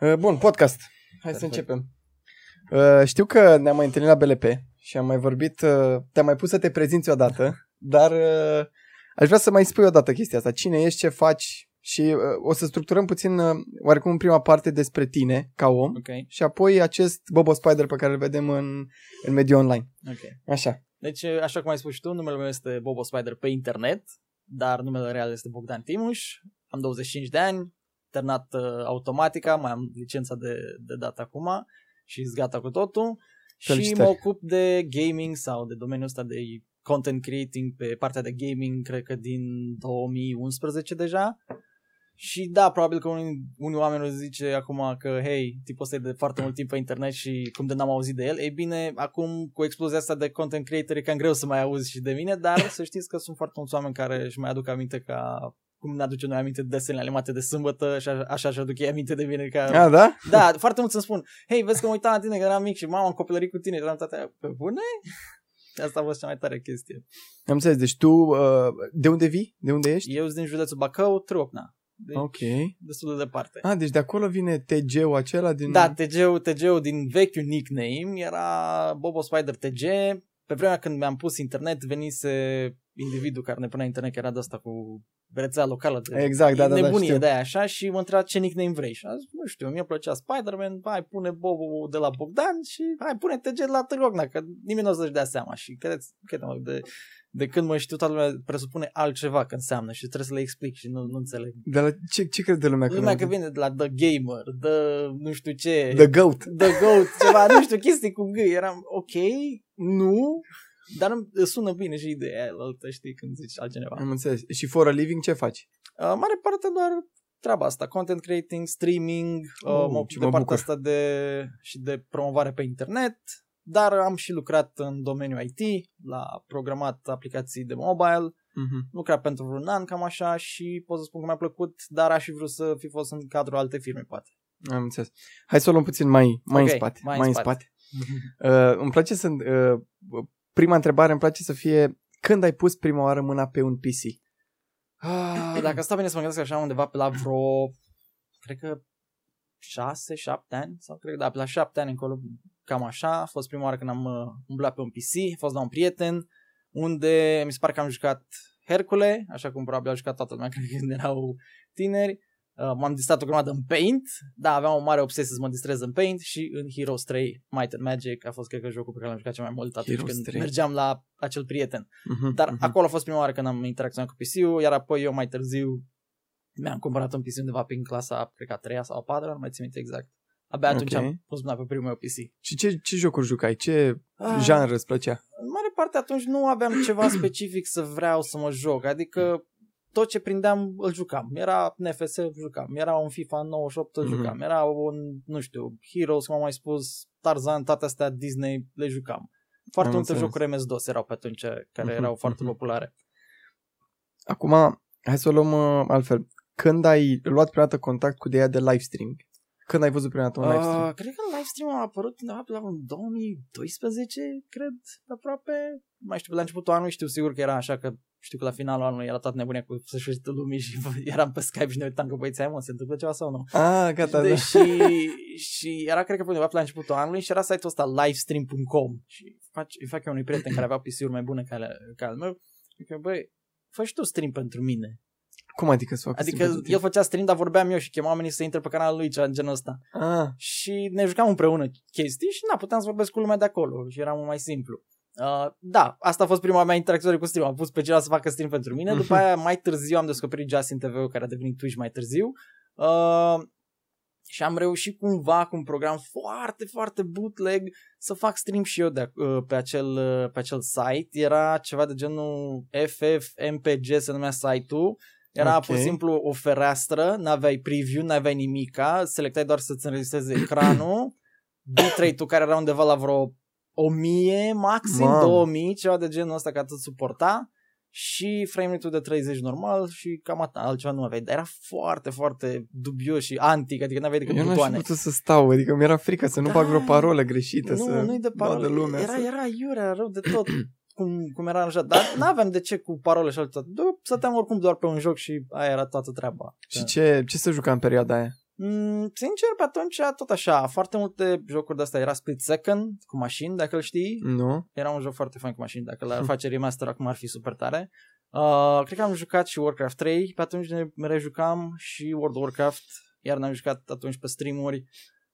Uh, bun, podcast. Hai Perfect. să începem. Uh, știu că ne-am mai întâlnit la BLP și am mai vorbit, uh, te-am mai pus să te prezinți odată, dar uh, aș vrea să mai spui odată chestia asta. Cine ești, ce faci și uh, o să structurăm puțin uh, oarecum în prima parte despre tine ca om Ok, și apoi acest Bobo Spider pe care îl vedem în, în mediul online. ok. Așa. Deci, așa cum ai spus și tu, numele meu este Bobo Spider pe internet, dar numele real este Bogdan Timuș. Am 25 de ani, terminat uh, automatica, mai am licența de, de dat acum și sunt gata cu totul. Și Felicitări. mă ocup de gaming sau de domeniul ăsta de content creating pe partea de gaming, cred că din 2011 deja. Și da, probabil că unii, unii oameni o zice acum că, hei, tipul ăsta e de foarte mult timp pe internet și cum de n-am auzit de el. Ei bine, acum cu explozia asta de content creator e cam greu să mai auzi și de mine, dar să știți că sunt foarte mulți oameni care își mai aduc aminte ca cum ne aduce noi aminte de desenele animate de sâmbătă și a- așa își aduc ei aminte de mine ca... A, da? Da, foarte mulți îmi spun, hei, vezi că mă uitam la tine că eram mic și mama am copilărit cu tine, eram tata, pe bune? Asta a fost cea mai tare chestie. Am înțeles. Deci tu, uh, de unde vii? De unde ești? Eu sunt din județul Bacău, Trocna. Deci, Ok. destul de departe. A, deci de acolo vine TG-ul acela din... Da, TG-ul, TG-ul din vechiul nickname era Bobo Spider TG. Pe vremea când mi-am pus internet, venise individul care ne punea internet, care era de asta cu rețea locală de Exact, da, da, da, nebunie știu. de aia așa și mă întreba ce nickname vrei. Și a zis, nu știu, mie plăcea Spider-Man, hai pune Bobo de la Bogdan și hai pune TG de la Târgogna, că nimeni nu o să-și dea seama. Și credeți, crede-mă, de, de când mă știu, toată lumea presupune altceva că înseamnă și trebuie să le explic și nu, nu înțeleg. De la ce, ce crede lumea? că Lumea noi- că vine de la The Gamer, The nu știu ce, The Goat. The Goat, ceva, nu știu, chestii cu G. Eram, ok, nu, dar îmi sună bine și ideea aia, la altă, știi, când zici altcineva. Am înțeles. Și for a living ce faci? Uh, mare parte doar treaba asta, content creating, streaming, uh, Oh, mă ocup ce de mă partea bucur. asta de, și de promovare pe internet, dar am și lucrat în domeniul IT, la programat aplicații de mobile, Mhm. lucrat pentru vreun an, cam așa, și pot să spun că mi-a plăcut, dar aș fi vrut să fi fost în cadrul alte firme, poate. Am înțeles. Hai să o luăm puțin mai, mai Ok, în spate. mai Mai, în în spate. spate. Uh, îmi place să... Uh, prima întrebare îmi place să fie când ai pus prima oară mâna pe un PC? Ah, dacă stau bine să mă gândesc așa undeva pe la vreo, cred că 6-7 ani, sau cred că da, pe la 7 ani încolo, cam așa. A fost prima oară când am uh, umblat pe un PC, a fost la un prieten, unde mi se pare că am jucat Hercule, așa cum probabil au jucat toată lumea, cred că când erau tineri. Uh, m-am distrat o grămadă în Paint, da, aveam o mare obsesie să mă distrez în Paint și în Heroes 3 Might and Magic a fost, cred că, jocul pe care l-am jucat cel mai mult atunci Heroes când 3. mergeam la acel prieten. Mhm, Dar mhm. acolo a fost prima oară când am interacționat cu PC-ul, iar apoi eu mai târziu mi-am cumpărat un PC undeva prin clasa, cred că a treia sau a patra, nu mai țin minte exact. Abia atunci Ok. am pus mâna pe primul meu PC. Și ce, ce jocuri jucai? Ce Ah. genre îți plăcea? În mare parte atunci nu aveam ceva specific să vreau să mă joc, adică tot ce prindeam îl jucam. Era NFS, îl jucam. Era un FIFA 98, îl Mhm. jucam. Era un, nu știu, Heroes, cum am mai spus, Tarzan, toate astea Disney, le jucam. Foarte Am multe înțeles. jocuri MS-DOS erau pe atunci, care Mhm, erau foarte mhm. populare. Acum, hai să o luăm uh, altfel. Când ai luat prima dată contact cu ideea de live stream? Când ai văzut prima dată un live stream? Uh, cred că live stream a apărut undeva pe la un 2012, cred, aproape. Nu Mai știu, pe la începutul anului știu sigur că era așa că știu că la finalul anului era toată nebunia cu sfârșitul lumii și eram pe Skype și ne uitam că băieții ai mă, se întâmplă ceva sau nu? Ah, gata, da. Deși, și era cred că pe undeva pe la începutul anului și era site-ul ăsta livestream.com și fac, îi fac eu unui prieten care avea PC-uri mai bune ca ale, ca al meu. Zic, băi, fă și tu stream pentru mine. Cum adică să fac Adică stream pentru el tine? făcea stream, dar vorbeam eu și chemam oamenii să intre pe canalul lui, ceva în genul ăsta Ah, și ne jucam împreună chestii și na, puteam să vorbesc cu lumea de acolo și era mult mai simplu. Uh, da, asta a fost prima mea interacțiune cu stream. Am pus pe cineva să facă stream pentru mine. După aia, mai târziu, am descoperit Justin TV, care a devenit Twitch mai târziu. Uh, și am reușit cumva cu un program foarte, foarte bootleg să fac stream și eu de, uh, pe, acel, uh, pe acel site. Era ceva de genul FFmpg se numea site-ul. Era Ok. pur și simplu o fereastră, n-aveai preview, n-aveai nimica, selectai doar să-ți înregistreze ecranul, bitrate-ul care era undeva la vreo 1000, maxim Mamă. 2000, ceva de genul ăsta că atât suporta și frame rate-ul de 30 normal și cam atât, altceva nu aveai. Dar era foarte, foarte dubios și antic, adică n-aveai decât eu n-aș butoane. fi putut să stau, adică mi-era frică să nu Da. bag vreo parolă greșită, să Nu, nu-i de vadă parole. lumea. Era, să... era iurea, rău de tot. cum, cum era așa, dar n-aveam de ce cu parole și altătot. Stăteam oricum doar pe un joc și aia era toată treaba. Și ce, ce să juca în perioada aia? Mm, sincer, pe atunci tot așa, foarte multe jocuri de astea era Split Second cu mașini, dacă îl știi. Nu. Era un joc foarte fain cu mașini, dacă l-ar face remaster acum ar fi super tare. Uh, cred că am jucat și Warcraft 3, pe atunci ne rejucam și World of Warcraft, iar n-am jucat atunci pe streamuri.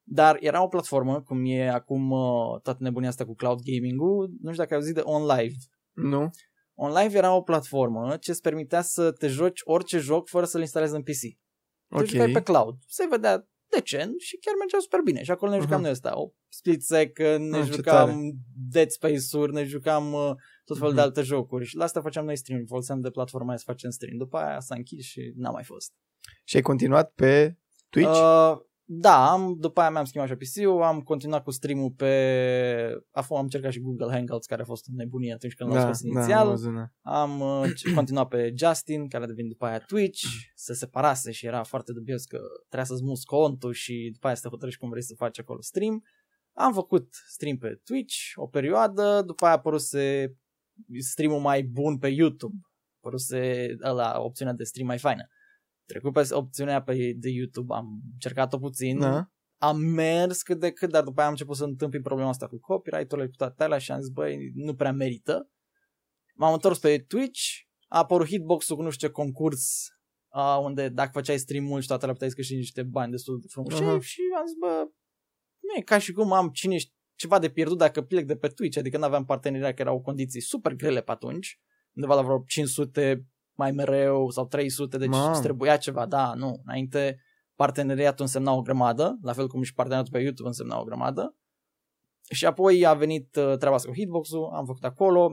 Dar era o platformă, cum e acum uh, toată nebunia asta cu cloud gaming-ul, nu știu dacă ai auzit de OnLive. Nu. OnLive era o platformă ce îți permitea să te joci orice joc fără să-l instalezi în PC. Te Ok. jucai pe cloud. Se vedea decent și chiar mergea super bine. Și acolo ne jucam Aha. noi ăsta. O split second, ne Ah, ce jucam tare. Dead Space-uri, ne jucam uh, tot felul de Mhm. alte jocuri. Și la asta făceam noi stream. Foloseam de platforma aia să facem stream. După aia s-a închis și n-a mai fost. Și ai continuat pe Twitch? Uh, da, am, după aia mi-am schimbat și PC-ul, am continuat cu stream-ul pe... Acum am încercat și Google Hangouts, care a fost o nebunie atunci când l-am scos am inițial. văzut, da. Am uh, c- continuat pe Justin, care a devenit după aia Twitch, se separase și era foarte dubios că trebuia să-ți muți contul și după aia să te hotărăști cum vrei să faci acolo stream. Am făcut stream pe Twitch o perioadă, după aia a apăruse stream-ul mai bun pe YouTube. A apăruse ăla, opțiunea de stream mai faină. Trecut pe opțiunea pe, de YouTube, am încercat-o puțin, Da. am mers cât de cât, dar după aia am început să întâmpin problema asta cu copyright-urile, cu toate alea și am zis, băi, nu prea merită. M-am întors pe Twitch, a apărut hitbox-ul cu nu știu ce concurs, uh, unde dacă făceai stream-ul și toată lumea puteai să câștigi niște bani destul de frumoși Aha. și am zis, bă, nu e ca și cum am cine știe ceva de pierdut dacă plec de pe Twitch, adică nu aveam parteneria, că erau condiții super grele pe atunci, undeva la vreo 500 mai mereu sau 300, deci Mamă. îți trebuia ceva, da, nu, înainte parteneriatul însemna o grămadă, la fel cum și parteneriatul pe YouTube însemna o grămadă. Și apoi a venit uh, treaba asta cu Hitbox-ul, am făcut acolo,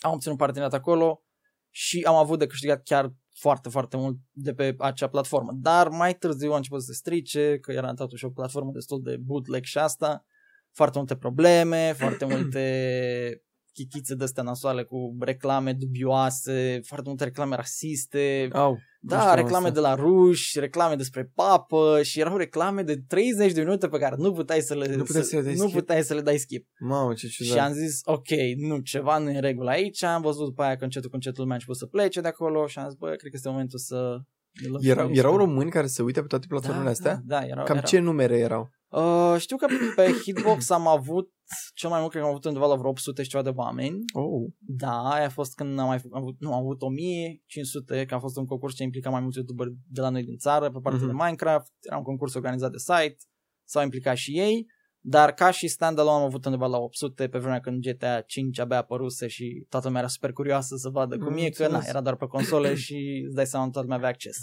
am obținut parteneriat acolo și am avut de câștigat chiar foarte, foarte mult de pe acea platformă. Dar mai târziu a început să se strice, că era totuși o platformă destul de bootleg și asta, foarte multe probleme, foarte multe chichițe de astea nasoale cu reclame dubioase, foarte multe reclame rasiste, Au. nu da, știam reclame asta. de la ruși, reclame despre papă și erau reclame de 30 de minute pe care nu puteai să le, Nu puteai să le dai nu skip. puteai să le dai skip. Mamă, ce ciudat. Și am zis, ok, nu, ceva nu e în regulă aici, am văzut după aia că încetul cu încetul lumea a început să plece de acolo și am zis, bă, cred că este momentul să... ne luăm Era, și noi erau și- români care se uită pe toate platformele da, astea? Da, da erau, Cam erau. ce numere erau? Uh, știu că pe Hitbox am avut, cel mai mult cred că am avut undeva la vreo 800 și ceva de oameni. Oh. Da, aia a fost când am mai făcut, am avut, nu, am avut 1500, că a fost un concurs ce implica mai mulți youtuberi de la noi din țară pe partea Mhm. de Minecraft, era un concurs organizat de site, s-au implicat și ei, dar ca și standalone am avut undeva la 800 pe vremea când GTA 5 abia apăruse și toată lumea era super curioasă să vadă cum Am e, că na, înțeles. era doar pe console și îți dai seama toată lumea avea acces.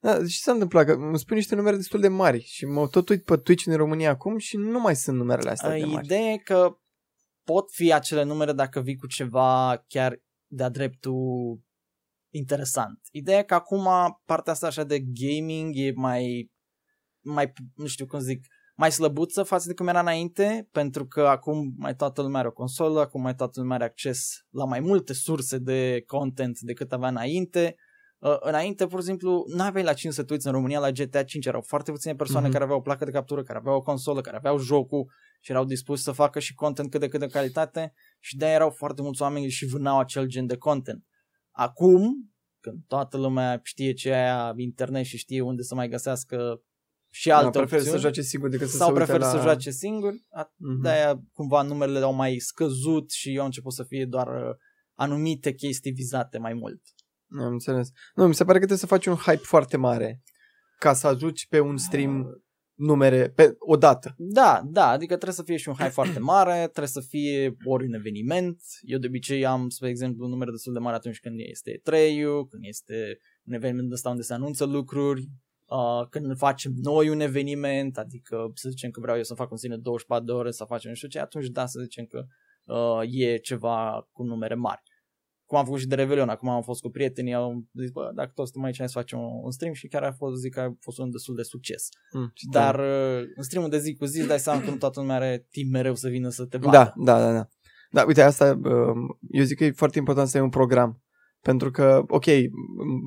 Da, ce s-a întâmplat? Că îmi spui niște numere destul de mari și mă tot uit pe Twitch în România acum și nu mai sunt numerele astea de mari. Ideea e că pot fi acele numere dacă vii cu ceva chiar de-a dreptul interesant. Ideea e că acum partea asta așa de gaming e mai, mai, nu știu cum zic, mai slăbuță față de cum era înainte, pentru că acum mai toată lumea are o consolă, acum mai toată lumea are acces la mai multe surse de content decât avea înainte. Uh, înainte, pur și simplu, nu aveai la cine să te uiți în România la GTA 5, erau foarte puține persoane Mhm. care aveau o placă de captură, care aveau o consolă, care aveau jocul și erau dispuși să facă și content cât de cât de calitate și de erau foarte mulți oameni și vânau acel gen de content. Acum, când toată lumea știe ce e aia internet și știe unde să mai găsească și alte da, prefer opțiuni, să joace singur decât să sau se uite prefer la... să joace singur, a- Mhm. de-aia cumva numerele au mai scăzut și au început să fie doar uh, anumite chestii vizate mai mult. Am înțeles. Nu, mi se pare că trebuie să faci un hype foarte mare ca să ajungi pe un stream numere pe o dată. Da, da, adică trebuie să fie și un hype foarte mare, trebuie să fie ori un eveniment. Eu de obicei am, spre exemplu, un număr destul de mare atunci când este 3 când este un eveniment ăsta unde se anunță lucruri, uh, când facem noi un eveniment, adică să zicem că vreau eu să fac un sine 24 de ore să facem nu știu ce, atunci da, să zicem că uh, e ceva cu numere mari. Cum am făcut și de Revelion, acum am fost cu prietenii, au zis, bă, dacă toți suntem aici, hai să facem un, un stream și chiar a fost, zic că a fost un destul de succes. Mm, ce Dar tare. uh, în streamul de zi cu zi îți dai seama că nu toată lumea are timp mereu să vină să te vadă. Da, da, da, da. Da, uite, asta, um, eu zic că e foarte important să ai un program. Pentru că, ok,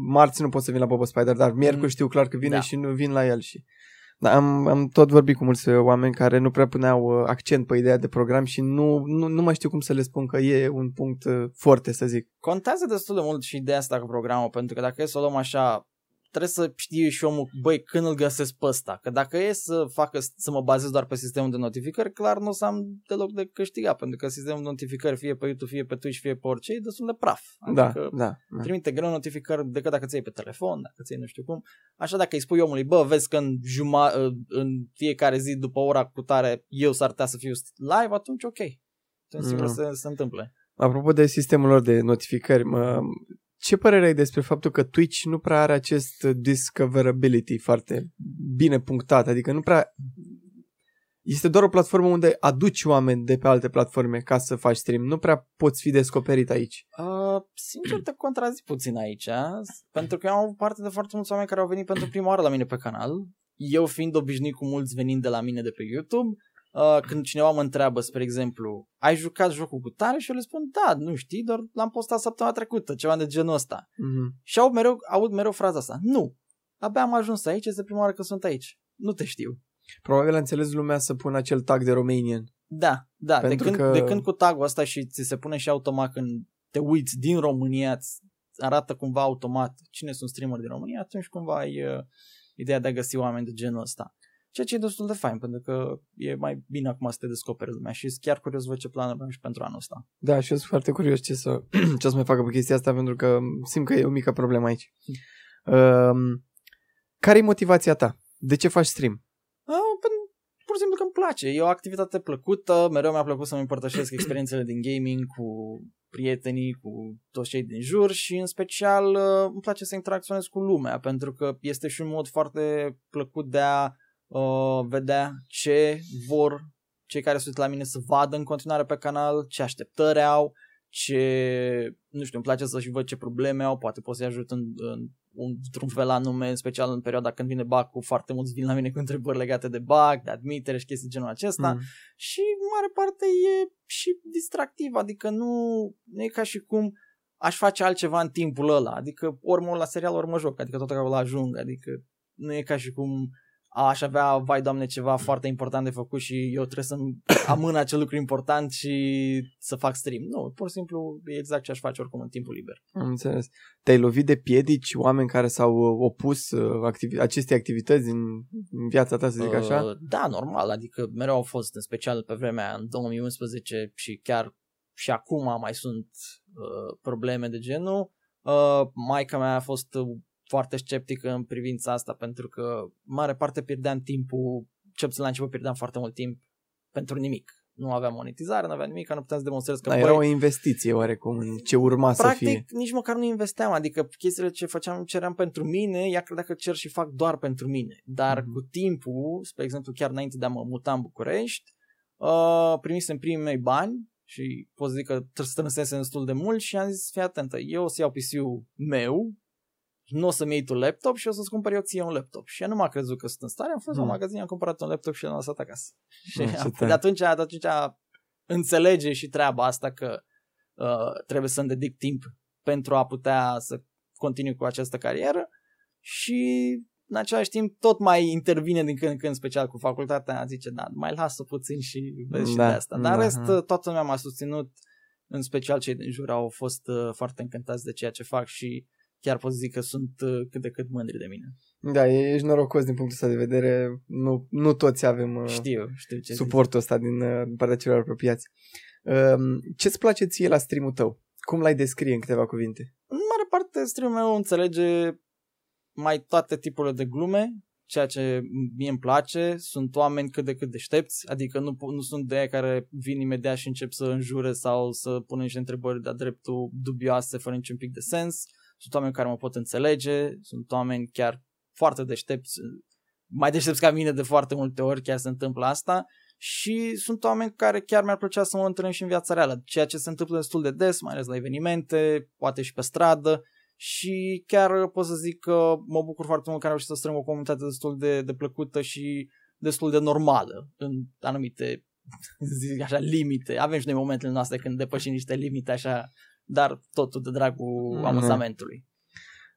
marți nu pot să vin la Bobo Spider, dar miercuri Mhm. știu clar că vine Da. și nu vin la el și... Da, am, am tot vorbit cu mulți oameni care nu prea puneau uh, accent pe ideea de program și nu, nu, nu mai știu cum să le spun că e un punct uh, foarte, să zic. Contează destul de mult și ideea asta cu programul, pentru că dacă e să o luăm așa trebuie să știe și omul, băi, când îl găsesc pe ăsta. Că dacă e să facă, să mă bazez doar pe sistemul de notificări, clar nu o să am deloc de câștigat, pentru că sistemul de notificări, fie pe YouTube, fie pe Twitch, fie pe orice, e destul de praf. Da, adică da, da. Trimite greu notificări decât dacă ți iei pe telefon, dacă ți nu știu cum. Așa dacă îi spui omului, bă, vezi că în, juma, în fiecare zi după ora cu tare eu s-ar putea să fiu live, atunci ok. Atunci sigur mm. să se întâmple. Apropo de sistemul lor de notificări, mă, ce părere ai despre faptul că Twitch nu prea are acest discoverability foarte bine punctat? Adică nu prea... Este doar o platformă unde aduci oameni de pe alte platforme ca să faci stream. Nu prea poți fi descoperit aici. Uh, sincer, te contrazic puțin aici, pentru că eu am parte de foarte mulți oameni care au venit pentru prima oară la mine pe canal. Eu fiind obișnuit cu mulți venind de la mine de pe YouTube, uh, când cineva mă întreabă, spre exemplu, ai jucat jocul cu tare? Și eu le spun, da, nu știi, doar l-am postat săptămâna trecută, ceva de genul ăsta. Mm-hmm. Și aud mereu, aud mereu fraza asta, nu, abia am ajuns aici, este prima oară că sunt aici, nu te știu. Probabil a înțeles lumea să pună acel tag de Romanian. Da, da, de când, că... de când cu tagul ăsta și ți se pune și automat când te uiți din România, arată cumva automat cine sunt streamer din România, atunci cumva ai uh, ideea de a găsi oameni de genul ăsta. Ceea ce e destul de fain, pentru că e mai bine acum să te descoperi lumea și sunt chiar curios văd ce planuri am și pentru anul ăsta. Da, și eu sunt foarte curios ce să, ce să mai facă pe chestia asta, pentru că simt că e o mică problemă aici. Uh, care e motivația ta? De ce faci stream? Uh, pur și simplu că îmi place. E o activitate plăcută, mereu mi-a plăcut să-mi împărtășesc experiențele din gaming cu prietenii, cu toți cei din jur și în special uh, îmi place să interacționez cu lumea pentru că este și un mod foarte plăcut de a uh, vedea ce vor cei care sunt la mine să vadă în continuare pe canal, ce așteptări au, ce, nu știu, îmi place să și văd ce probleme au, poate pot să-i ajut în, în, într-un fel anume, în special în perioada când vine bug cu foarte mulți vin la mine cu întrebări legate de bug, de admitere și chestii genul acesta mm. și în mare parte e și distractiv, adică nu, nu e ca și cum aș face altceva în timpul ăla, adică ori mă la serial, ori mă joc, adică tot acolo ajung, adică nu e ca și cum aș avea, vai doamne, ceva foarte important de făcut și eu trebuie să amân acel lucru important și să fac stream. Nu, pur și simplu e exact ce aș face oricum în timpul liber. Am înțeles. Te-ai lovit de piedici, oameni care s-au opus uh, activi- acestei activități în, în viața ta, să zic așa? Uh, da, normal, adică mereu au fost, în special pe vremea în 2011 și chiar și acum mai sunt uh, probleme de genul. Uh, maica mea a fost foarte sceptică în privința asta pentru că mare parte pierdeam timpul, ce la început pierdeam foarte mult timp pentru nimic. Nu aveam monetizare, nu aveam nimic, nu puteam să demonstrez că... Da, era o investiție oarecum, ce urma practic, să fie. nici măcar nu investeam, adică chestiile ce făceam, ceream pentru mine, ea credea că cer și fac doar pentru mine. Dar mm-hmm. cu timpul, spre exemplu, chiar înainte de a mă muta în București, uh, primisem primii mei bani și pot să zic că strânsesem destul de mult și am zis, fii atentă, eu o să iau PC-ul meu, nu o să-mi iei tu laptop și o să-ți cumpăr eu ție un laptop. Și ea nu m-a crezut că sunt în stare, am fost hmm. la magazin, am cumpărat un laptop și l-am lăsat acasă. Și hmm, de atunci, de atunci înțelege și treaba asta că uh, trebuie să-mi dedic timp pentru a putea să continui cu această carieră și în același timp tot mai intervine din când în când, special cu facultatea, zice, da, mai lasă puțin și vezi și da, de asta. Dar da, rest, da. toată lumea m-a susținut, în special cei din jur au fost uh, foarte încântați de ceea ce fac și chiar pot zic că sunt uh, cât de cât mândri de mine. Da, ești norocos din punctul ăsta de vedere. Nu, nu toți avem uh, știu, știu ce suportul ăsta din, uh, din partea celor apropiați. Um, ce-ți place ție la stream tău? Cum l-ai descrie în câteva cuvinte? În mare parte stream meu înțelege mai toate tipurile de glume, ceea ce mie îmi place, sunt oameni cât de cât deștepți, adică nu, nu sunt de aia care vin imediat și încep să înjure sau să pună niște întrebări de-a dreptul dubioase, fără niciun pic de sens sunt oameni care mă pot înțelege, sunt oameni chiar foarte deștepți, mai deștepți ca mine de foarte multe ori, chiar se întâmplă asta și sunt oameni care chiar mi-ar plăcea să mă întâlnesc și în viața reală, ceea ce se întâmplă destul de des, mai ales la evenimente, poate și pe stradă și chiar pot să zic că mă bucur foarte mult că am reușit să strâng o comunitate destul de, de plăcută și destul de normală în anumite zic așa, limite. Avem și noi momentele noastre când depășim niște limite așa dar totul de dragul mm-hmm. amuzamentului.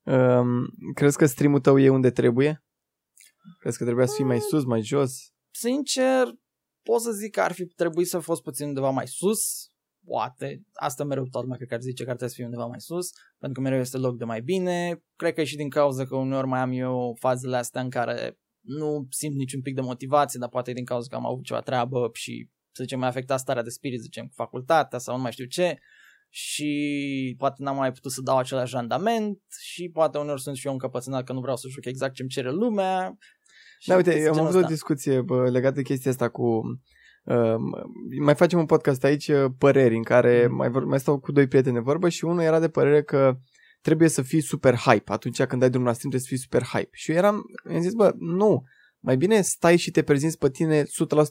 Um, crezi că streamul tău e unde trebuie? Crezi că trebuia să fii mai mm. sus, mai jos? Sincer, pot să zic că ar fi trebuit să fost puțin undeva mai sus, poate. Asta mereu toată lumea cred că ar zice că ar trebui să fie undeva mai sus, pentru că mereu este loc de mai bine. Cred că e și din cauza că uneori mai am eu fazele astea în care nu simt niciun pic de motivație, dar poate e din cauza că am avut ceva treabă și, să zicem, mai afectat starea de spirit, zicem, cu facultatea sau nu mai știu ce și poate n-am mai putut să dau același randament și poate uneori sunt și eu încăpățânat că nu vreau să juc exact ce-mi cere lumea. Da, uite, am avut o discuție bă, legată de chestia asta cu Uh, mai facem un podcast aici, uh, păreri, în care mm. mai, vor, mai stau cu doi prieteni de vorbă și unul era de părere că trebuie să fii super hype. Atunci când ai drumul la stream trebuie să fii super hype. Și eu eram, am zis, bă, nu, mai bine stai și te prezinți pe tine 100%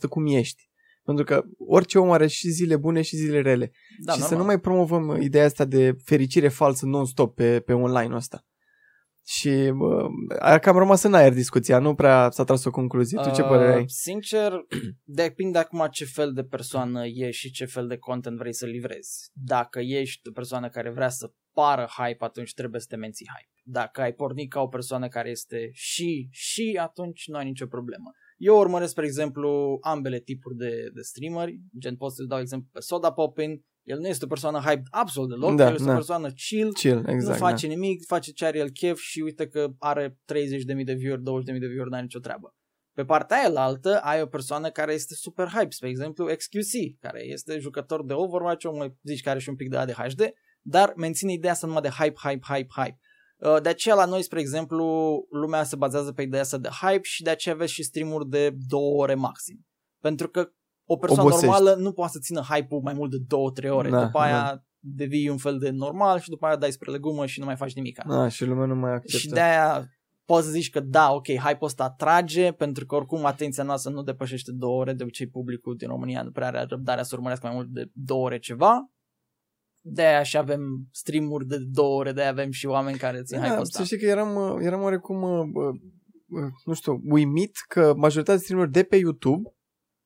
cum ești. Pentru că orice om are și zile bune și zile rele. Da, și normal. să nu mai promovăm ideea asta de fericire falsă non-stop pe, pe online-ul ăsta. Și bă, a cam rămas în aer discuția, nu prea s-a tras o concluzie. Tu ce uh, părere ai? Sincer, depinde acum ce fel de persoană ești și ce fel de content vrei să livrezi. Dacă ești o persoană care vrea să pară hype, atunci trebuie să te menții hype. Dacă ai pornit ca o persoană care este și, și, atunci nu ai nicio problemă. Eu urmăresc, spre exemplu, ambele tipuri de, de streameri, gen pot să dau exemplu pe Soda Popin, el nu este o persoană hype absolut deloc, da, el este da. o persoană chill, chill exact, nu face da. nimic, face ce are el chef și uite că are 30.000 de view-uri, 20.000 de view-uri, n-are nicio treabă. Pe partea aia altă ai o persoană care este super hype, spre exemplu XQC, care este jucător de Overwatch, omul zici că are și un pic de ADHD, dar menține ideea asta numai de hype, hype, hype, hype. Uh, de aceea la noi, spre exemplu, lumea se bazează pe ideea asta de hype și de aceea aveți și streamuri de două ore maxim. Pentru că o persoană Obosești. normală nu poate să țină hype-ul mai mult de 2-3 ore. Da, după aia da. devii un fel de normal și după aia dai spre legumă și nu mai faci nimic. Da, și lumea nu mai acceptă. Și de aia poți să zici că da, ok, hype-ul ăsta atrage, pentru că oricum atenția noastră nu depășește două ore, de obicei publicul din România nu prea are răbdarea să urmărească mai mult de două ore ceva. De aia și avem streamuri de două ore, de aia avem și oameni care țin da, hype-ul ăsta. Să știi că eram, eram oarecum, nu știu, uimit că majoritatea streamurilor de pe YouTube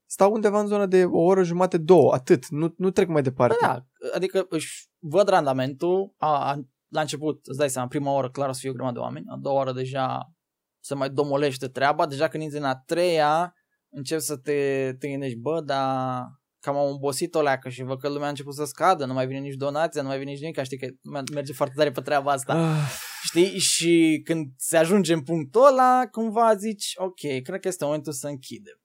stau undeva în zona de o oră jumate, două, atât, nu, nu trec mai departe. Da, adică își văd randamentul, a, a, la început, îți dai seama, prima oră clar o să fie o grămadă de oameni, a doua oră deja se mai domolește treaba, deja când intri în a treia, încep să te, te gândești, bă, dar cam am obosit o leacă și văd că lumea a început să scadă, nu mai vine nici donația, nu mai vine nici nimic, știi că merge foarte tare pe treaba asta. Ah. Știi? Și când se ajunge în punctul ăla, cumva zici, ok, cred că este momentul să închidem.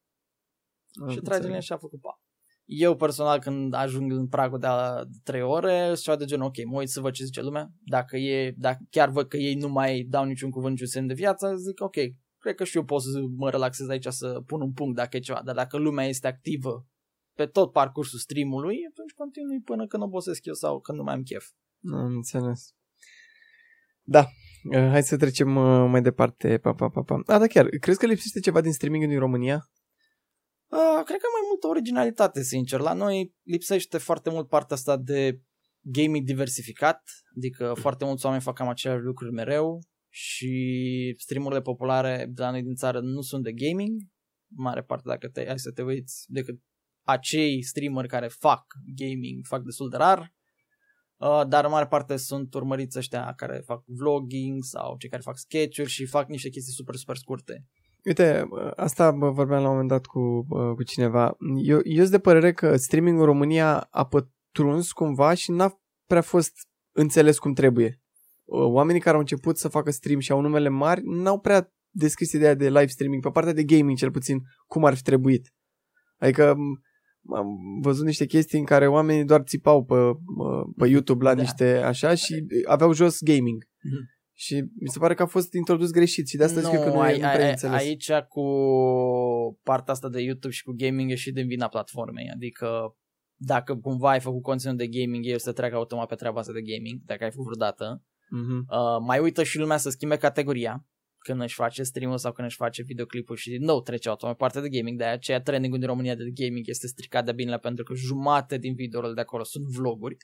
Și trage linia și a făcut pa. Eu personal când ajung în pragul de a 3 ore, sunt de genul, ok, mă uit să văd ce zice lumea. Dacă, e, dacă chiar văd că ei nu mai dau niciun cuvânt, niciun semn de viață, zic, ok, cred că și eu pot să mă relaxez aici să pun un punct dacă e ceva. Dar dacă lumea este activă pe tot parcursul streamului, atunci continui până când obosesc eu sau când nu mai am chef. Am înțeles. Da, uh, hai să trecem uh, mai departe. Pa, pa, pa, pa. A, da, chiar, crezi că lipsește ceva din streaming din România? Uh, cred că mai multă originalitate, sincer. La noi lipsește foarte mult partea asta de gaming diversificat, adică foarte mulți oameni fac cam aceleași lucruri mereu și streamurile populare de la noi din țară nu sunt de gaming, mare parte dacă te, ai să te uiți, decât acei streameri care fac gaming, fac destul de rar, uh, dar în mare parte sunt urmăriți ăștia care fac vlogging sau cei care fac sketch-uri și fac niște chestii super, super scurte. Uite, asta vorbeam la un moment dat cu, cu cineva. Eu, eu sunt de părere că streaming în România a pătruns cumva și n-a prea fost înțeles cum trebuie. Oamenii care au început să facă stream și au numele mari n-au prea deschis ideea de live streaming, pe partea de gaming cel puțin, cum ar fi trebuit. Adică am văzut niște chestii în care oamenii doar țipau pe, pe YouTube la da. niște așa și aveau jos gaming. Mm-hmm. Și mi se pare că a fost introdus greșit și de asta zic că nu, ai, nu prea înțeles. Aici cu partea asta de YouTube și cu gaming e și din vina platformei. Adică dacă cumva ai făcut conținut de gaming, eu să treacă automat pe treaba asta de gaming, dacă ai făcut vreodată. Uh-huh. Uh, mai uită și lumea să schimbe categoria când își face stream sau când își face videoclipul și din nou trece automat partea de gaming, de aceea trending din România de gaming este stricat de bine pentru că jumate din videourile de acolo sunt vloguri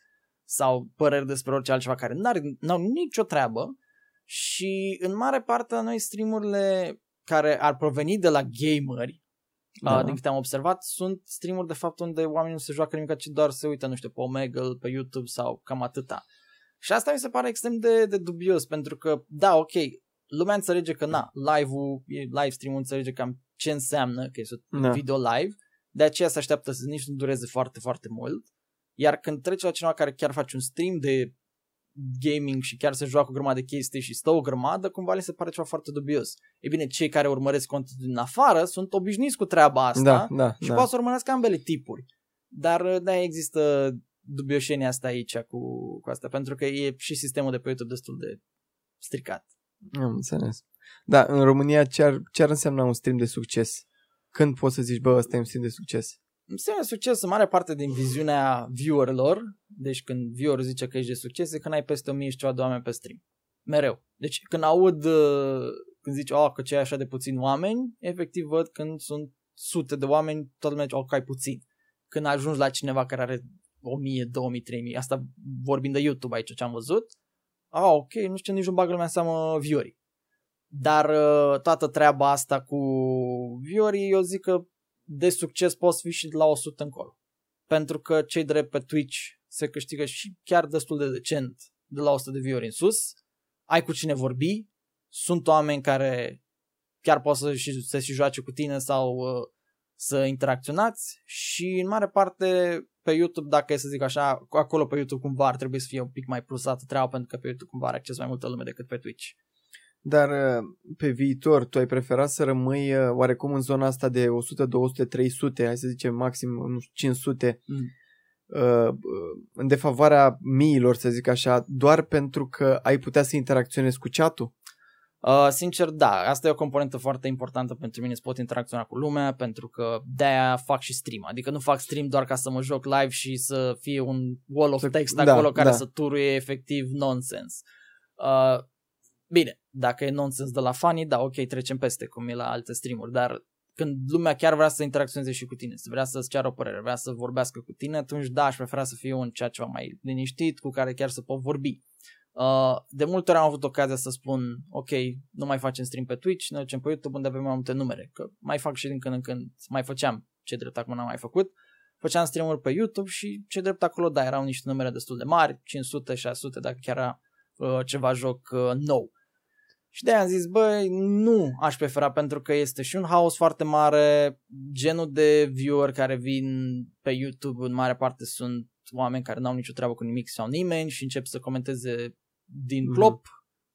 sau păreri despre orice altceva care n-au nicio treabă și în mare parte noi streamurile care ar proveni de la gameri, da. din câte am observat, sunt streamuri de fapt unde oamenii nu se joacă nimic, ci doar se uită, nu știu, pe Omegle, pe YouTube sau cam atâta. Și asta mi se pare extrem de, de dubios, pentru că, da, ok, lumea înțelege că, na, live-ul, live stream-ul înțelege cam ce înseamnă că este da. video live, de aceea se așteaptă să nici nu dureze foarte, foarte mult Iar când trece la cineva care chiar face un stream de gaming și chiar se joacă o grămadă de chestii și stă o grămadă, cumva le se pare ceva foarte dubios. E bine, cei care urmăresc contul din afară sunt obișnuiți cu treaba asta Da, da, și da. poate să urmărească ambele tipuri. Dar da, există dubioșenia asta aici cu, cu asta, pentru că e și sistemul de pe YouTube destul de stricat. Am înțeles. Da, în România ce ar, ce ar însemna un stream de succes? Când poți să zici, bă, ăsta e un stream de succes? Înseamnă succes în mare parte din viziunea viewerilor, deci când viewer zice că ești de succes, e când ai peste 1000 și ceva de oameni pe stream. Mereu. Deci când aud, uh, când zici, oh, că ce ai așa de puțini oameni, efectiv văd când sunt sute de oameni, toată lumea zice, oh, că ai puțin. Când ajungi la cineva care are 1000, 2000, 3000, asta vorbind de YouTube aici ce am văzut, ah, ok, nu știu, nici nu bagă lumea în seamă viewerii. Dar uh, toată treaba asta cu viewerii, eu zic că de succes poți fi și de la 100 încolo. Pentru că cei drept pe Twitch se câștigă și chiar destul de decent de la 100 de view în sus. Ai cu cine vorbi, sunt oameni care chiar pot să și, să și joace cu tine sau uh, să interacționați și în mare parte pe YouTube, dacă e să zic așa, acolo pe YouTube cumva ar trebui să fie un pic mai plusată treaba pentru că pe YouTube cumva are acces mai multă lume decât pe Twitch. Dar uh, pe viitor, tu ai preferat să rămâi uh, oarecum în zona asta de 100, 200, 300, hai să zicem maxim nu știu, 500, Mm. uh, în defavoarea miilor, să zic așa, doar pentru că ai putea să interacționezi cu chat-ul? Uh, sincer, da, asta e o componentă foarte importantă pentru mine, să pot interacționa cu lumea, pentru că de-aia fac și stream. Adică nu fac stream doar ca să mă joc live și să fie un wall of Să- text da, acolo care da. să turuie efectiv nonsens. Uh, bine, dacă e nonsens de la fanii, da, ok, trecem peste, cum e la alte streamuri, dar când lumea chiar vrea să interacționeze și cu tine, să vrea să-ți ceară o părere, vrea să vorbească cu tine, atunci da, aș prefera să fie un ceea ceva mai liniștit, cu care chiar să pot vorbi. Uh, de multe ori am avut ocazia să spun, ok, nu mai facem stream pe Twitch, ne ducem pe YouTube unde avem mai multe numere, că mai fac și din când în când, mai făceam ce drept acum n-am mai făcut, făceam stream-uri pe YouTube și ce drept acolo, da, erau niște numere destul de mari, 500, 600, dacă chiar era uh, ceva joc uh, nou. Și de-aia am zis, băi, nu aș prefera pentru că este și un haos foarte mare, genul de viewer care vin pe YouTube în mare parte sunt oameni care n-au nicio treabă cu nimic sau nimeni și încep să comenteze din Mhm. plop,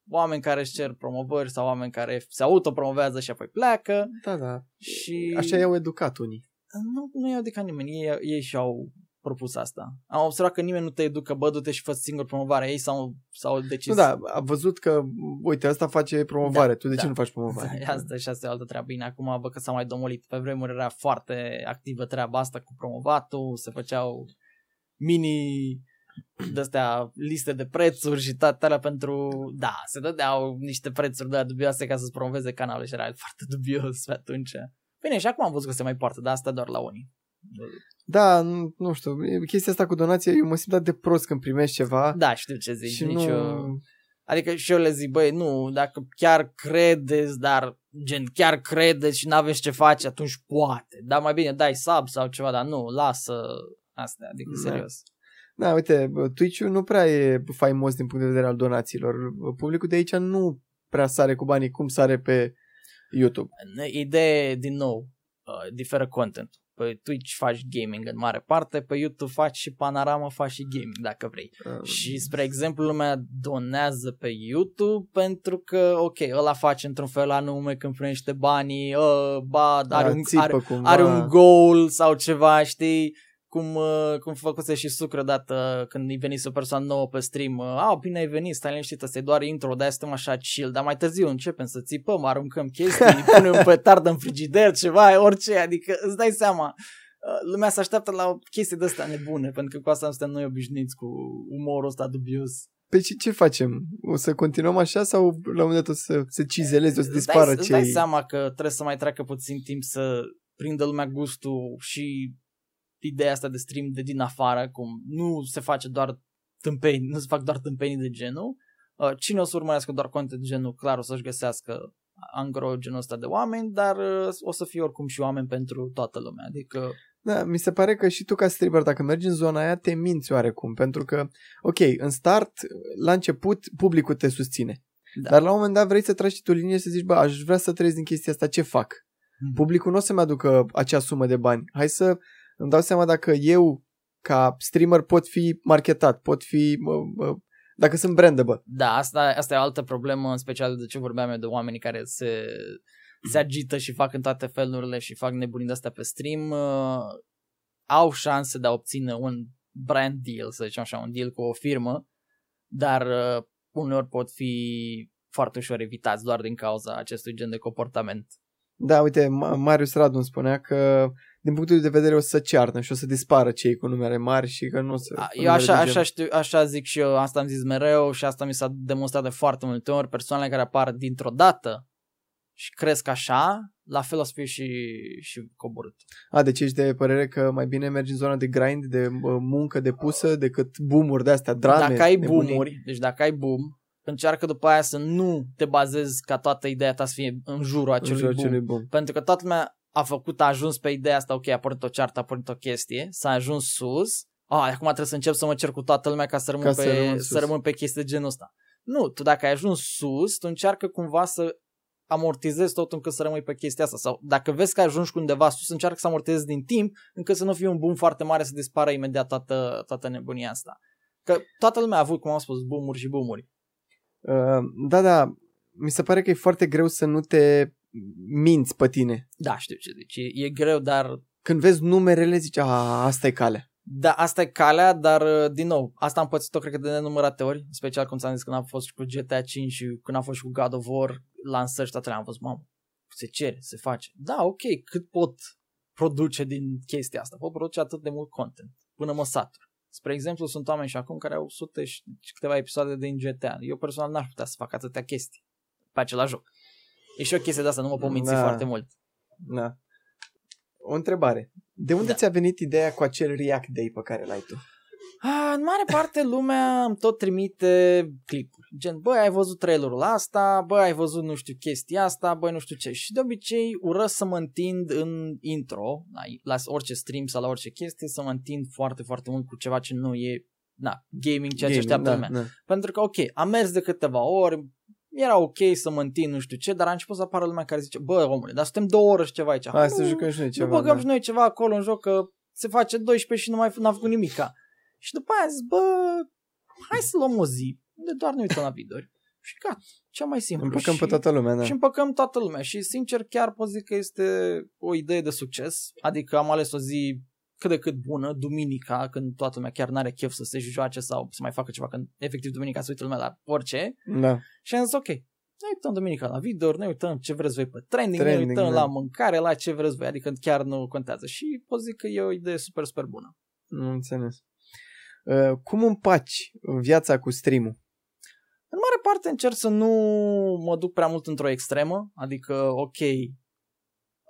oameni care își cer promovări sau oameni care se autopromovează și apoi pleacă Da, da. și... Așa i-au educat unii. Nu, nu i-au dedicat nimeni, ei, ei și-au propus asta. Am observat că nimeni nu te educă, bă, du-te și fă singur promovarea, ei s-au, s-au decis. Nu, da, a văzut că, uite, ăsta face promovare, Da, tu de ce da. nu faci promovare? Asta și asta e o altă treabă. Bine, acum bă că s-a mai domolit. Pe vremuri era foarte activă treaba asta cu promovatul, se făceau mini de-astea liste de prețuri și toate alea pentru... Da, se dădeau niște prețuri de dubioase ca să-ți promoveze canalul și era foarte dubios pe atunci. Bine, și acum am văzut că se mai poartă, dar asta doar la unii. Da, nu, nu știu, e- chestia asta cu donație, eu mă simt atât de prost când primești ceva Da, știu ce zici. și nici nu... eu- Adică și eu le zic, băi, nu, dacă chiar credeți, dar gen chiar credeți și n-aveți ce face, atunci poate. Dar mai bine dai sub sau ceva, dar nu, lasă astea, adică Da. serios. Da, uite, Twitch-ul nu prea e faimos din punct de vedere al donațiilor. Publicul de aici nu prea sare cu banii cum sare pe YouTube. Idee, din nou, uh, diferă content. Pe Twitch faci gaming în mare parte, pe YouTube faci și panorama, faci și gaming dacă vrei. Uh, Și, spre exemplu, lumea donează pe YouTube pentru că, ok, ăla face într-un fel anume când primește banii, uh, ba, are, da, un, țipă are, cumva. are un goal sau ceva, știi? Cum, uh, cum făcuse și sucră dată când i venise o persoană nouă pe stream. Uh, ah, bine ai venit, stai liniștit, ăsta e doar intro, de-aia suntem așa chill. Dar mai târziu începem să țipăm, aruncăm chestii, punem un petard în frigider, ceva, orice. Adică îți dai seama, uh, lumea se așteaptă la chestii de astea nebune, pentru că cu asta nu suntem noi obișnuiți cu umorul ăsta dubios. Pe ce, ce facem? O să continuăm așa sau la un moment dat o să se cizeleze, o să Îți dispară dai, îți dai cei... seama că trebuie să mai treacă puțin timp să prindă lumea gustul și ideea asta de stream de din afară, cum nu se face doar tâmpeni, nu se fac doar tâmpenii de genul. Uh, Cine o să urmărească doar content de genul, clar o să-și găsească angro genul ăsta de oameni, dar uh, o să fie oricum și oameni pentru toată lumea. Adică, Da, mi se pare că și tu ca streamer, dacă mergi în zona aia, te minți oarecum, pentru că, ok, în start, la început, publicul te susține. da. Dar la un moment dat vrei să tragi și tu linie și să zici, bă, aș vrea să trăiesc din chestia asta, ce fac? Mhm. Publicul nu o să-mi aducă acea sumă de bani. Hai să îmi dau seama dacă eu ca streamer pot fi marketat, pot fi, uh, uh, dacă sunt brandable. Da, asta, asta e o altă problemă, în special de ce vorbeam eu de oamenii care se, se agită și fac în toate felurile și fac nebunii de astea pe stream, uh, au șanse de a obține un brand deal, să zicem așa, un deal cu o firmă, dar uh, uneori pot fi foarte ușor evitați doar din cauza acestui gen de comportament. Da, uite, Marius Radu îmi spunea că din punctul de vedere o să cearnă și o să dispară cei cu numere mari și că nu o să... Eu așa, așa, știu, așa zic și eu, asta am zis mereu și asta mi s-a demonstrat de foarte multe ori, persoanele care apar dintr-o dată și cresc așa, la fel o să fie și, și coborât. A, deci ești de părere că mai bine mergi în zona de grind, de muncă depusă, decât boom-uri de-astea, drame, Dacă ai boom-uri, deci dacă ai boom, încearcă după aia să nu te bazezi ca toată ideea ta să fie în jurul acelui, în jurul boom. acelui boom. Pentru că toată lumea a făcut, a ajuns pe ideea asta, ok, a pornit o ceartă, a pornit o chestie, s-a ajuns sus, ah, acum trebuie să încep să mă cer cu toată lumea ca să rămân, ca pe, să rămân, să rămân pe chestii de genul ăsta. Nu, tu dacă ai ajuns sus, tu încearcă cumva să amortizezi tot încât să rămâi pe chestia asta. Sau dacă vezi că ajungi cu undeva sus, încearcă să amortizezi din timp încât să nu fie un boom foarte mare să dispară imediat toată, toată nebunia asta. Că toată lumea a avut, cum am spus, boomuri și boomuri. Uh, da, da, mi se pare că e foarte greu să nu te minți pe tine. Da, știu ce zici. E, e greu, dar... Când vezi numerele, zici, a, asta e calea. Da, asta e calea, dar uh, din nou, asta am pățit-o cred că de nenumărate ori, special cum ți-am zis când am fost cu GTA 5 și când am fost și cu God of War, lansări și toate am fost, mamă, se cere, se face. Da, ok, cât pot produce din chestia asta? Pot produce atât de mult content, până mă satur. Spre exemplu, sunt oameni și acum care au sute și câteva episoade din GTA. Eu personal n-aș putea să fac atâtea chestii pe același joc. E și o chestie de asta, nu mă pot minți da. foarte mult. Da. O întrebare. De unde da. ți-a venit ideea cu acel React Day pe care l-ai tu? A, în mare parte lumea îmi tot trimite clipuri. Gen, băi, ai văzut trailerul asta, băi, ai văzut nu știu chestia asta, băi, nu știu ce. Și de obicei ură să mă întind în intro, la orice stream sau la orice chestie, să mă întind foarte, foarte mult cu ceva ce nu e na, gaming, ceea gaming, ce așteaptă da, lumea. Da. Pentru că, ok, am mers de câteva ori, era ok să mă întind, nu știu ce, dar a început să apară lumea care zice, bă, omule, dar suntem două ore și ceva aici. Hai să jucăm și noi ceva. Nu băgăm da. și noi ceva acolo în joc, că se face 12 și nu mai n-a făcut nimica. Și după aia zis, bă, hai să luăm o zi, de doar ne uităm la videouri. Și gata, cea mai simplu. Împăcăm și, pe toată lumea, da. Și împăcăm toată lumea. Și sincer, chiar pot zic că este o idee de succes. Adică am ales o zi cât de cât bună, duminica, când toată lumea chiar n-are chef să se joace sau să mai facă ceva, când efectiv duminica se uită lumea la orice. Da. Și am zis, ok, ne uităm duminica la video, ne uităm ce vreți voi pe trending, trending ne uităm da. la mâncare, la ce vreți voi, adică chiar nu contează. Și pot zic că e o idee super, super bună. Nu înțeles. Uh, cum împaci viața cu stream În mare parte încerc să nu mă duc prea mult într-o extremă, adică, ok,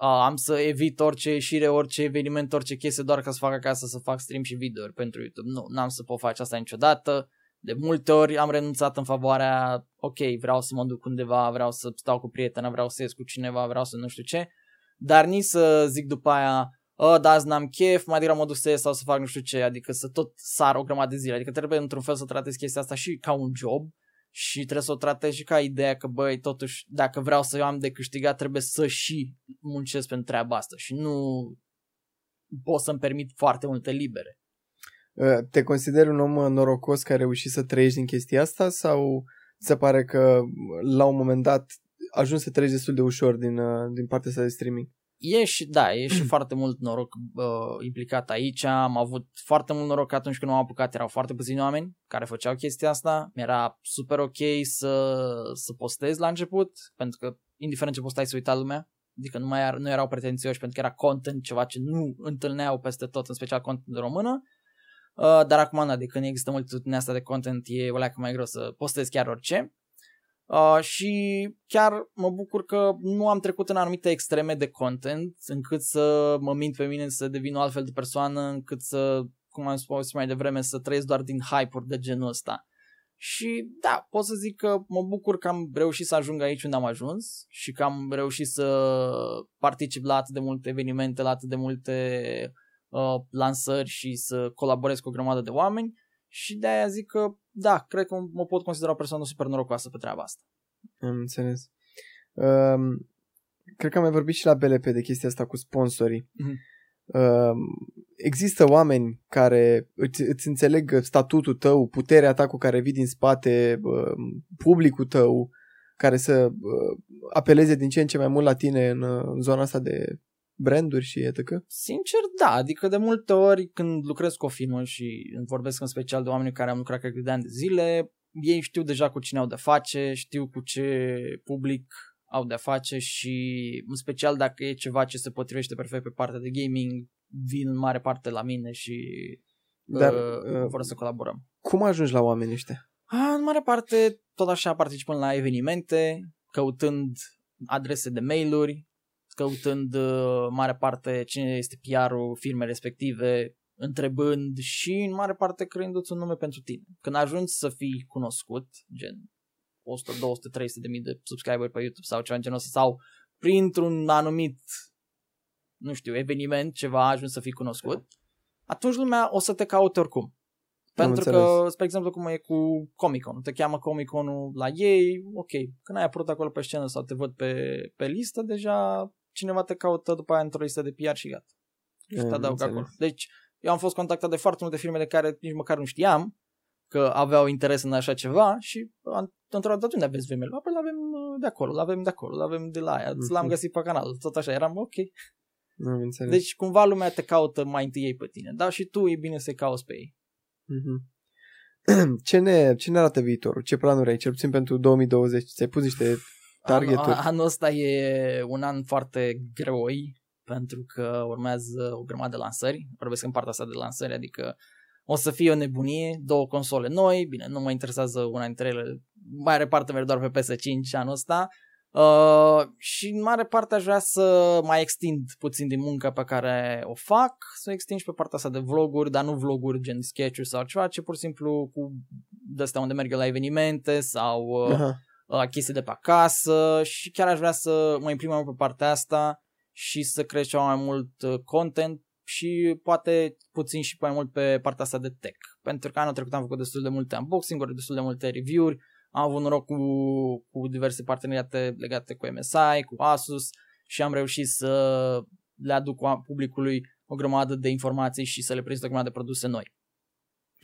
am să evit orice ieșire, orice eveniment, orice chestie doar ca să fac acasă să fac stream și video pentru YouTube. Nu, n-am să pot face asta niciodată. De multe ori am renunțat în favoarea, ok, vreau să mă duc undeva, vreau să stau cu prietena, vreau să ies cu cineva, vreau să nu știu ce, dar nici să zic după aia, oh, da, azi n-am chef, mai degrabă mă duc să ies sau să fac nu știu ce, adică să tot sar o grămadă de zile, adică trebuie într-un fel să tratez chestia asta și ca un job și trebuie să o tratez și ca ideea că, băi, totuși, dacă vreau să eu am de câștigat, trebuie să și muncesc pentru treaba asta și nu pot să-mi permit foarte multe libere. Ă, te consideri un om norocos care a reușit să trăiești din chestia asta sau se pare că la un moment dat ajungi să trăiești destul de ușor din, ă, din partea asta de streaming? E și, da, e și foarte mult noroc uh, implicat aici. Am avut foarte mult noroc că atunci când am apucat erau foarte puțini oameni care făceau chestia asta. Mi-era super ok să, să postez la început, pentru că indiferent ce postai să uita lumea. Adică nu, mai er, nu erau pretențioși pentru că era content, ceva ce nu întâlneau peste tot, în special content de română. Uh, dar acum, da, de când există multitudinea asta de content, e o leacă mai greu să postez chiar orice. Uh, și chiar mă bucur că nu am trecut în anumite extreme de content încât să mă mint pe mine să devin o altfel de persoană, încât să, cum am spus mai devreme, să trăiesc doar din hype-uri de genul ăsta. Și da, pot să zic că mă bucur că am reușit să ajung aici unde am ajuns și că am reușit să particip la atât de multe evenimente, la atât de multe uh, lansări și să colaborez cu o grămadă de oameni și de aia zic că, da, cred că mă pot considera o persoană super norocoasă pe treaba asta. Am înțeles. Um, cred că am mai vorbit și la BLP de chestia asta cu sponsorii. Mm-hmm. uh, există oameni care îți, îți înțeleg statutul tău, puterea ta cu care vii din spate, uh, publicul tău, care să uh, apeleze din ce în ce mai mult la tine în, uh, în zona asta de branduri și etc. Sincer, da. Adică de multe ori când lucrez cu o firmă și vorbesc în special de oameni care am lucrat cred de ani de zile, ei știu deja cu cine au de face, știu cu ce public au de face și în special dacă e ceva ce se potrivește perfect pe partea de gaming, vin în mare parte la mine și Dar, uh, uh, vor să colaborăm. Cum ajungi la oamenii ăștia? A, în mare parte, tot așa participând la evenimente, căutând adrese de mail-uri, căutând uh, mare parte cine este PR-ul firmei respective, întrebând și în mare parte creându-ți un nume pentru tine. Când ajungi să fii cunoscut, gen 100, 200, 300 de mii de subscriberi pe YouTube sau ceva în genul ăsta, sau printr-un anumit, nu știu, eveniment, ceva ajuns să fii cunoscut, atunci lumea o să te caute oricum. Pentru că, spre exemplu, cum e cu Comic-Con, te cheamă Comic-Conul la ei, ok, când ai apărut acolo pe scenă sau te văd pe, pe listă, deja cineva te caută după aia într-o listă de PR și gata. Și te adaugă acolo. Deci, eu am fost contactat de foarte multe firme de care nici măcar nu știam că aveau interes în așa ceva și într-o dată unde aveți vml Apoi l-avem uh, de acolo, l-avem de acolo, l-avem de la aia, uh-huh. l-am găsit pe canal, tot așa, eram ok. Nu înțeles. Deci cumva lumea te caută mai întâi ei pe tine, dar și tu e bine să-i cauți pe ei. Uh-huh. ce, ne, ce ne arată viitorul? Ce planuri ai? Cel puțin pentru 2020? Ți-ai pus niște targeturi? An, anul ăsta e un an foarte greoi pentru că urmează o grămadă de lansări. Vorbesc în partea asta de lansări, adică o să fie o nebunie, două console noi, bine, nu mă interesează una dintre ele, mare parte merg doar pe PS5 anul ăsta, Uh, și în mare parte aș vrea să mai extind puțin din munca pe care o fac, să o extind și pe partea asta de vloguri, dar nu vloguri gen sketch sau ceva, ci pur și simplu cu de astea unde merg la evenimente sau uh, uh, chestii de pe acasă și chiar aș vrea să mă imprim mai mult pe partea asta și să creez ceva mai mult uh, content și poate puțin și mai mult pe partea asta de tech. Pentru că anul trecut am făcut destul de multe unboxing-uri, destul de multe review-uri, am avut noroc cu, cu diverse parteneriate legate cu MSI, cu Asus și am reușit să le aduc publicului o grămadă de informații și să le prezint o grămadă de produse noi.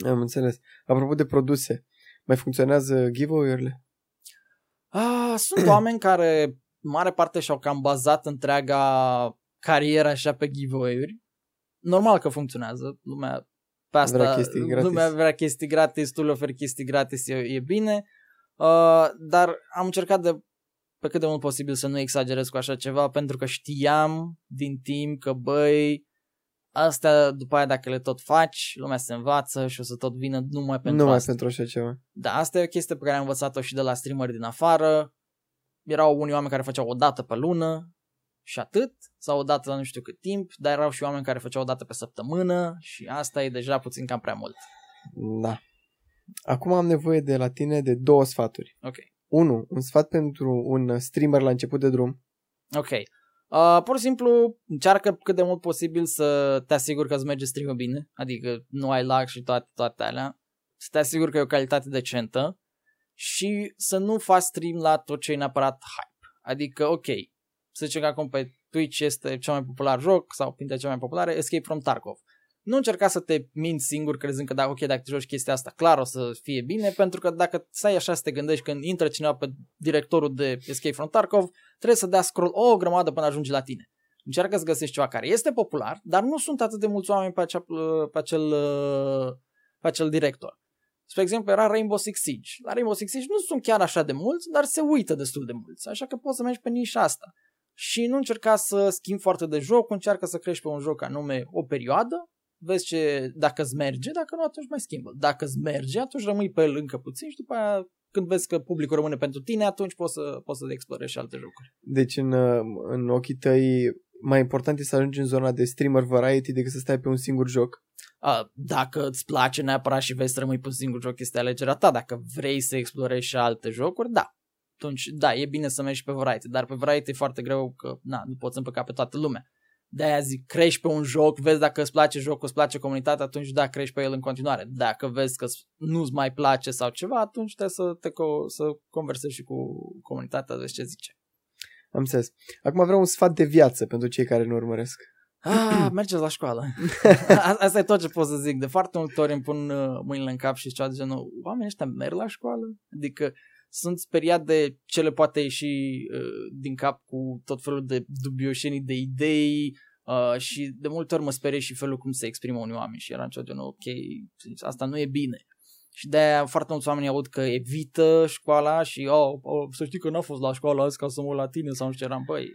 Am înțeles. Apropo de produse, mai funcționează giveaway-urile? Ah, sunt oameni care mare parte și-au cam bazat întreaga carieră așa pe giveaway-uri. Normal că funcționează. Lumea pe asta, vrea chestii gratis. lumea vrea chestii gratis, tu le oferi chestii gratis, e, e bine. Uh, dar am încercat de pe cât de mult posibil să nu exagerez cu așa ceva, pentru că știam din timp că, băi, astea după aia dacă le tot faci, lumea se învață și o să tot vină numai pentru Numai asta. pentru așa ceva. Da, asta e o chestie pe care am învățat-o și de la streameri din afară. Erau unii oameni care făceau o dată pe lună și atât, sau o dată la nu știu cât timp, dar erau și oameni care făceau o dată pe săptămână și asta e deja puțin cam prea mult. Da. Acum am nevoie de la tine de două sfaturi. Ok. Unu, un sfat pentru un streamer la început de drum. Ok. Uh, pur și simplu încearcă cât de mult posibil să te asiguri că îți merge stream bine, adică nu ai lag și toate, toate alea, să te asiguri că e o calitate decentă și să nu faci stream la tot ce e neapărat hype. Adică, ok, să zicem că acum pe Twitch este cel mai popular joc sau printre cele mai populare, Escape from Tarkov nu încerca să te minți singur crezând că da, ok, dacă te joci chestia asta, clar o să fie bine, pentru că dacă stai așa să te gândești când intră cineva pe directorul de Escape from Tarkov, trebuie să dea scroll o grămadă până ajungi la tine. Încearcă să găsești ceva care este popular, dar nu sunt atât de mulți oameni pe, acea, pe, acel, pe acel director. Spre exemplu, era Rainbow Six Siege. La Rainbow Six Siege nu sunt chiar așa de mulți, dar se uită destul de mulți, așa că poți să mergi pe nișa asta. Și nu încerca să schimbi foarte de joc, încearcă să crești pe un joc anume o perioadă vezi ce, dacă îți merge, dacă nu, atunci mai schimbă. Dacă îți merge, atunci rămâi pe el încă puțin și după aia când vezi că publicul rămâne pentru tine, atunci poți să, poți să explorezi și alte jocuri. Deci în, în ochii tăi mai important e să ajungi în zona de streamer variety decât să stai pe un singur joc? A, dacă îți place neapărat și vei să rămâi pe un singur joc, este alegerea ta. Dacă vrei să explorezi și alte jocuri, da. Atunci, da, e bine să mergi pe variety, dar pe variety e foarte greu că, na, nu poți împăca pe toată lumea de aia zic, crești pe un joc, vezi dacă îți place jocul, îți place comunitatea, atunci da, crești pe el în continuare. Dacă vezi că nu-ți mai place sau ceva, atunci trebuie să te co- să conversezi și cu comunitatea, vezi ce zice. Am înțeles. Acum vreau un sfat de viață pentru cei care nu urmăresc. Ah, mergeți la școală. Asta e tot ce pot să zic. De foarte multe ori îmi pun uh, mâinile în cap și ceva de genul, oamenii ăștia merg la școală? Adică sunt speriat de ce le poate ieși uh, din cap cu tot felul de dubioșenii de idei uh, și de multe ori mă sperie și felul cum se exprimă unii oameni și era ceva de genul, ok, asta nu e bine. Și de-aia foarte mulți oameni aud că evită școala și oh, oh să știi că n-a fost la școală azi ca să mă la tine sau nu știu, eram, băi,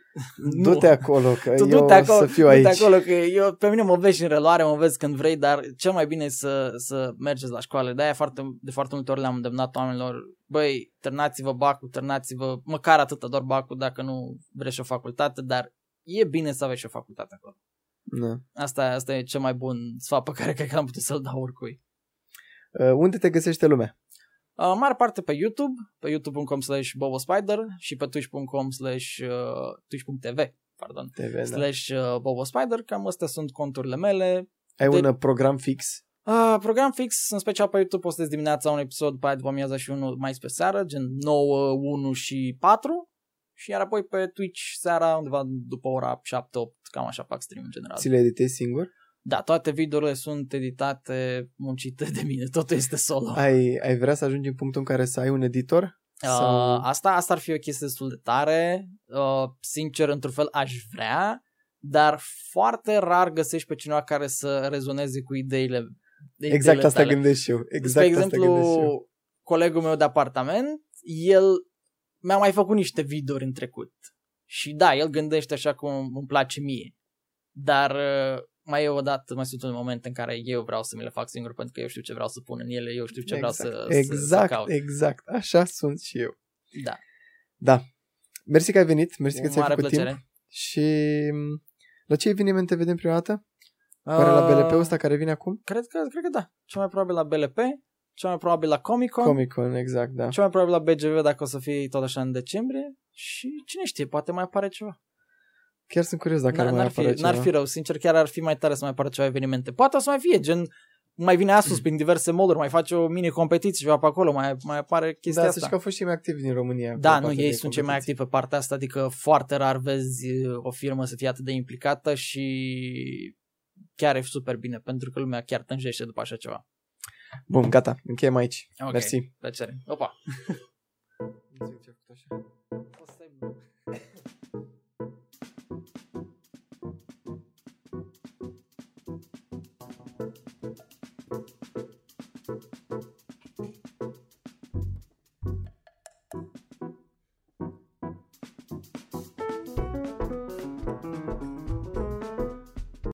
Du-te acolo, că tu eu du-te acolo, să fiu du-te aici. acolo, că eu, pe mine mă vezi și în reluare, mă vezi când vrei, dar cel mai bine e să, să mergeți la școală. De-aia foarte, de foarte multe ori le-am îndemnat oamenilor, băi, ternați-vă bacul, ternați-vă, măcar atâta doar bacul dacă nu vreți și o facultate, dar e bine să aveți și o facultate acolo. Da. Asta, asta e cel mai bun sfat pe care cred că am putut să-l dau oricui. Uh, unde te găsește lumea? Uh, mare parte pe YouTube, pe youtube.com slash bobospider și pe twitch.com slash uh, twitch.tv pardon, TV, da. slash uh, bobospider, cam astea sunt conturile mele. Ai de- un uh, program fix? Uh, program fix, în special pe YouTube postez dimineața un episod, după aia după amiaza și unul mai spre seară, gen 9, 1 și 4 și iar apoi pe Twitch seara undeva după ora 7-8, cam așa fac stream în general. Ți le editezi singur? Da, toate videourile sunt editate, muncite de mine, totul este solo. Ai, ai vrea să ajungi în punctul în care să ai un editor? Sau... Uh, asta, asta ar fi o chestie destul de tare. Uh, sincer, într-un fel aș vrea, dar foarte rar găsești pe cineva care să rezoneze cu ideile. ideile Exact asta tale. gândesc și eu. Exact Spre asta exemplu, gândesc și eu. colegul meu de apartament, el mi-a mai făcut niște videouri în trecut. Și da, el gândește așa cum îmi place mie. Dar uh, mai e o dată, mai sunt un moment în care eu vreau să mi le fac singur pentru că eu știu ce vreau să pun în ele, eu știu ce exact. vreau să, exact, să, să caut. exact. Așa sunt și eu. Da, Da. Mersi că ai venit, mersi că cu ți-ai mare făcut plăcere. timp. Și m, la ce eveniment te vedem prima dată? Oare la Uh, BLP-ul ăsta care vine acum? Cred că, cred că da. Cel mai probabil la BLP, cel mai probabil la Comic Con, Comic Con, exact, da. cel mai probabil la BGV dacă o să fie tot așa în decembrie și cine știe, poate mai apare ceva. Chiar sunt curios dacă N- ar mai n-ar, apare fi, ceva. n-ar fi rău, sincer, chiar ar fi mai tare să mai apară ceva evenimente. Poate o să mai fie, gen, mai vine Asus prin diverse moduri, mai face o mini-competiție ceva pe acolo, mai, mai apare chestia Da, să asta. știi că au fost și mai activi din România. pe Da, nu, partea ei de sunt cei mai competiții. activi pe partea asta, adică foarte rar vezi uh, o firmă să fie atât de implicată și chiar e super bine, pentru că lumea chiar tânjește după așa ceva. Bun, gata, încheiem aici. Ok. Mersi. Plăcere. Opa!